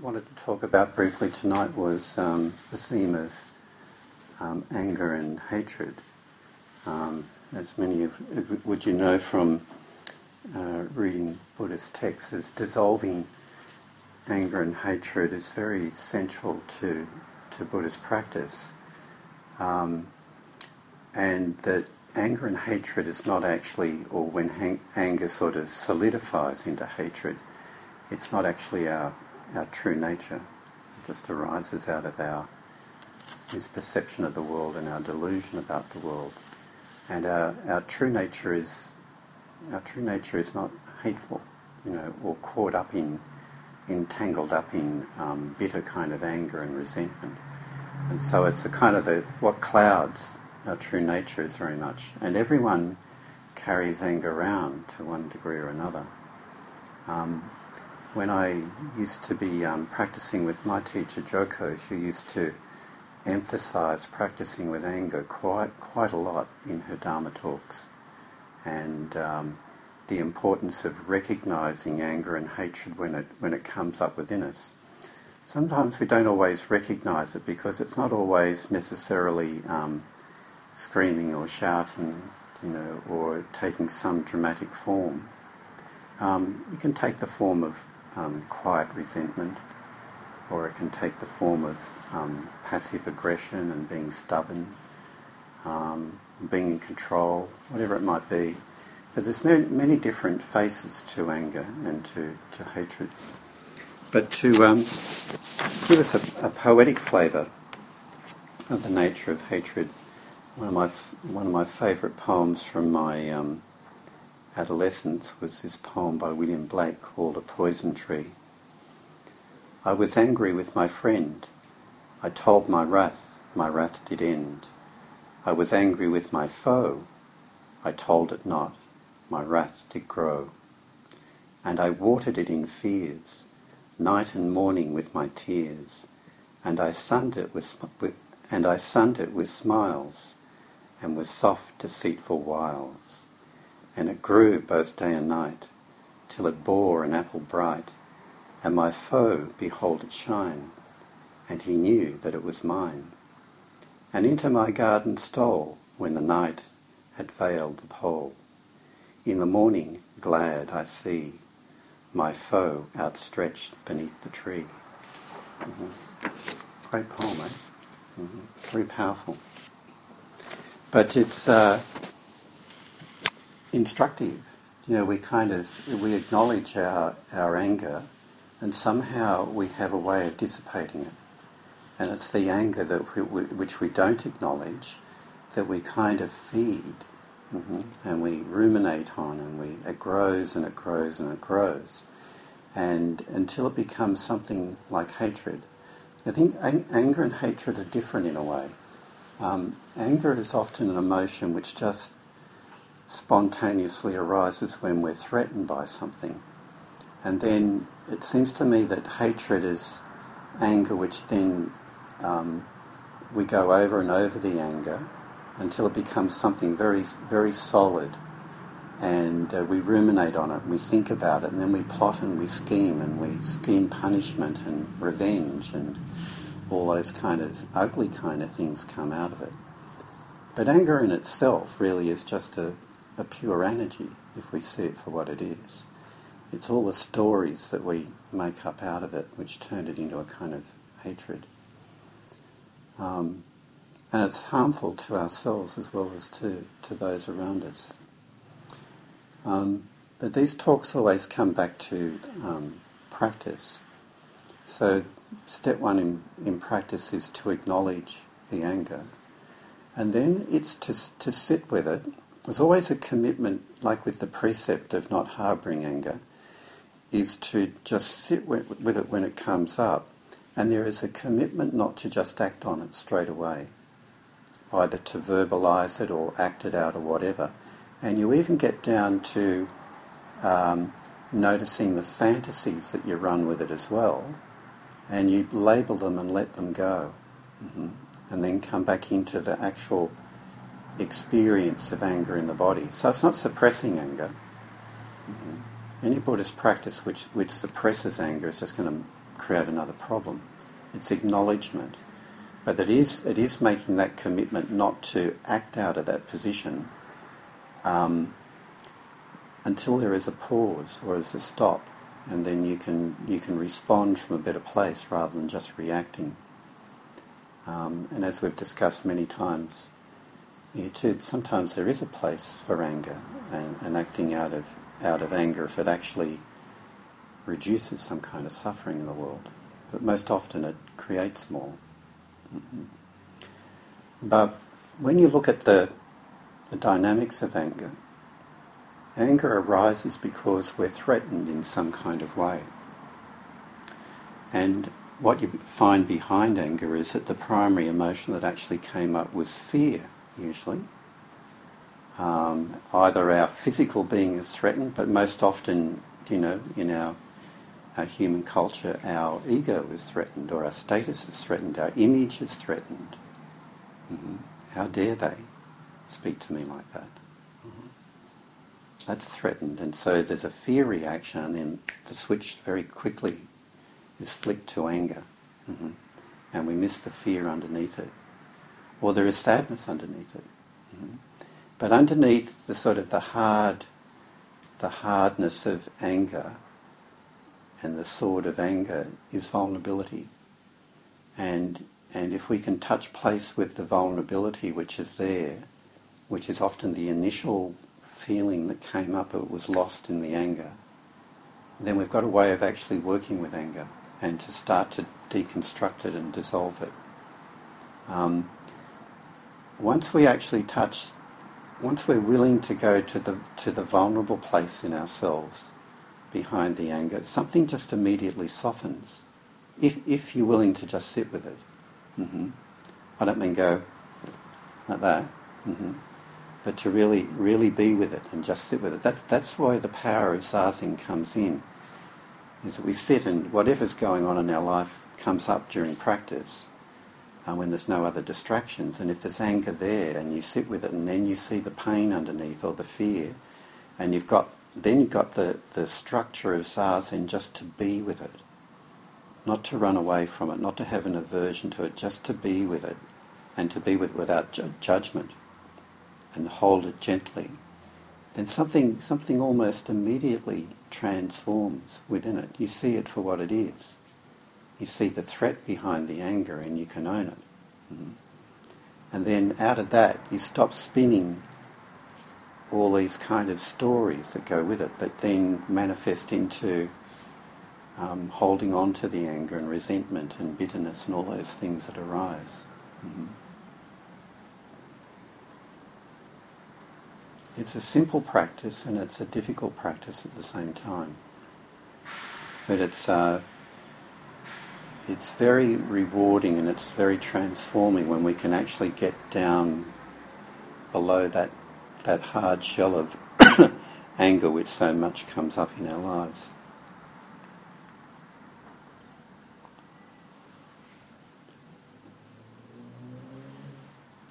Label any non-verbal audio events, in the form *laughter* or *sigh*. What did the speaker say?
wanted to talk about briefly tonight was um, the theme of um, anger and hatred. Um, as many of would you know from uh, reading Buddhist texts, is dissolving anger and hatred is very central to to Buddhist practice, um, and that anger and hatred is not actually, or when hang- anger sort of solidifies into hatred, it's not actually our, our true nature. It just arises out of our misperception of the world and our delusion about the world. And our, our true nature is our true nature is not hateful, you know, or caught up in, entangled up in um, bitter kind of anger and resentment. And so it's a kind of the, what clouds our true nature is very much. And everyone carries anger around to one degree or another. Um, when I used to be um, practicing with my teacher Joko, she used to emphasize practicing with anger quite quite a lot in her Dharma talks, and um, the importance of recognizing anger and hatred when it when it comes up within us. Sometimes we don't always recognize it because it's not always necessarily um, screaming or shouting, you know, or taking some dramatic form. Um, it can take the form of um, quiet resentment, or it can take the form of um, passive aggression and being stubborn, um, being in control, whatever it might be. But there's many, many different faces to anger and to, to hatred. But to um, give us a, a poetic flavour of the nature of hatred, one of my one of my favourite poems from my um, adolescence was this poem by William Blake called A Poison Tree. I was angry with my friend. I told my wrath, my wrath did end. I was angry with my foe. I told it not, my wrath did grow. And I watered it in fears, night and morning with my tears. And I sunned it with, and I sunned it with smiles, and with soft deceitful wiles and it grew both day and night, till it bore an apple bright, and my foe behold it shine, and he knew that it was mine. And into my garden stole, when the night had veiled the pole. In the morning, glad I see my foe outstretched beneath the tree. Mm-hmm. Great poem, eh? Mm-hmm. Very powerful. But it's uh, instructive. You know, we kind of we acknowledge our, our anger, and somehow we have a way of dissipating it. And it's the anger that we, we, which we don't acknowledge that we kind of feed, mm-hmm, and we ruminate on, and we it grows and it grows and it grows, and until it becomes something like hatred. I think ang- anger and hatred are different in a way. Um, anger is often an emotion which just spontaneously arises when we're threatened by something. And then it seems to me that hatred is anger which then um, we go over and over the anger until it becomes something very, very solid. And uh, we ruminate on it, and we think about it, and then we plot and we scheme, and we scheme punishment and revenge, and all those kind of ugly kind of things come out of it. But anger in itself really is just a, a pure energy if we see it for what it is. It's all the stories that we make up out of it which turn it into a kind of hatred. Um, and it's harmful to ourselves as well as to, to those around us. Um, but these talks always come back to um, practice. So step one in, in practice is to acknowledge the anger. And then it's to, to sit with it there's always a commitment, like with the precept of not harbouring anger, is to just sit with, it when it comes up. And there is a commitment not to just act on it straight away, either to verbalise it or act it out or whatever. And you even get down to um, noticing the fantasies that you run with it as well, and you label them and let them go. Mm-hmm. And then come back into the actual experience of anger in the body. So it's not suppressing anger. Mm-hmm. Any Buddhist practice which, which suppresses anger is just going to create another problem. It's acknowledgement. But it is, it is making that commitment not to act out of that position um, until there is a pause or is a stop and then you can, you can respond from a better place rather than just reacting. Um, and as we've discussed many times, here too, sometimes there is a place for anger and, and acting out of, out of anger if it actually reduces some kind of suffering in the world. But most often it creates more. Mm-hmm. But when you look at the, the dynamics of anger, anger arises because we're threatened in some kind of way. And what you find behind anger is that the primary emotion that actually came up was fear, usually. Um, either our physical being is threatened, but most often, you know, in our, our human culture, our ego is threatened, or our status is threatened, our image is threatened. Mm-hmm. How dare they speak to me like that? Mm-hmm. That's threatened, and so there's a fear reaction, and then the switch very quickly is flicked to anger, mm-hmm. and we miss the fear underneath it, or there is sadness underneath it. Mm-hmm. But underneath the sort of the hard, the hardness of anger, and the sword of anger is vulnerability, and and if we can touch place with the vulnerability which is there, which is often the initial feeling that came up, it was lost in the anger, then we've got a way of actually working with anger and to start to deconstruct it and dissolve it. Um, once we actually touch, once we're willing to go to the to the vulnerable place in ourselves behind the anger, something just immediately softens. If if you're willing to just sit with it, mm-hmm. I don't mean go like that, mm-hmm. but to really really be with it and just sit with it. That's that's why the power of zazen comes in is that we sit and whatever's going on in our life comes up during practice uh, when there's no other distractions. And if there's anger there and you sit with it and then you see the pain underneath or the fear and you've got, then you've got the, the structure of zazen just to be with it. Not to run away from it, not to have an aversion to it, just to be with it and to be with it without ju- judgment and hold it gently then something, something almost immediately transforms within it. You see it for what it is. You see the threat behind the anger and you can own it. Mm-hmm. And then out of that, you stop spinning all these kind of stories that go with it that then manifest into um, holding on to the anger and resentment and bitterness and all those things that arise. Mm-hmm. It's a simple practice and it's a difficult practice at the same time. But it's uh, it's very rewarding and it's very transforming when we can actually get down below that that hard shell of *coughs* anger which so much comes up in our lives.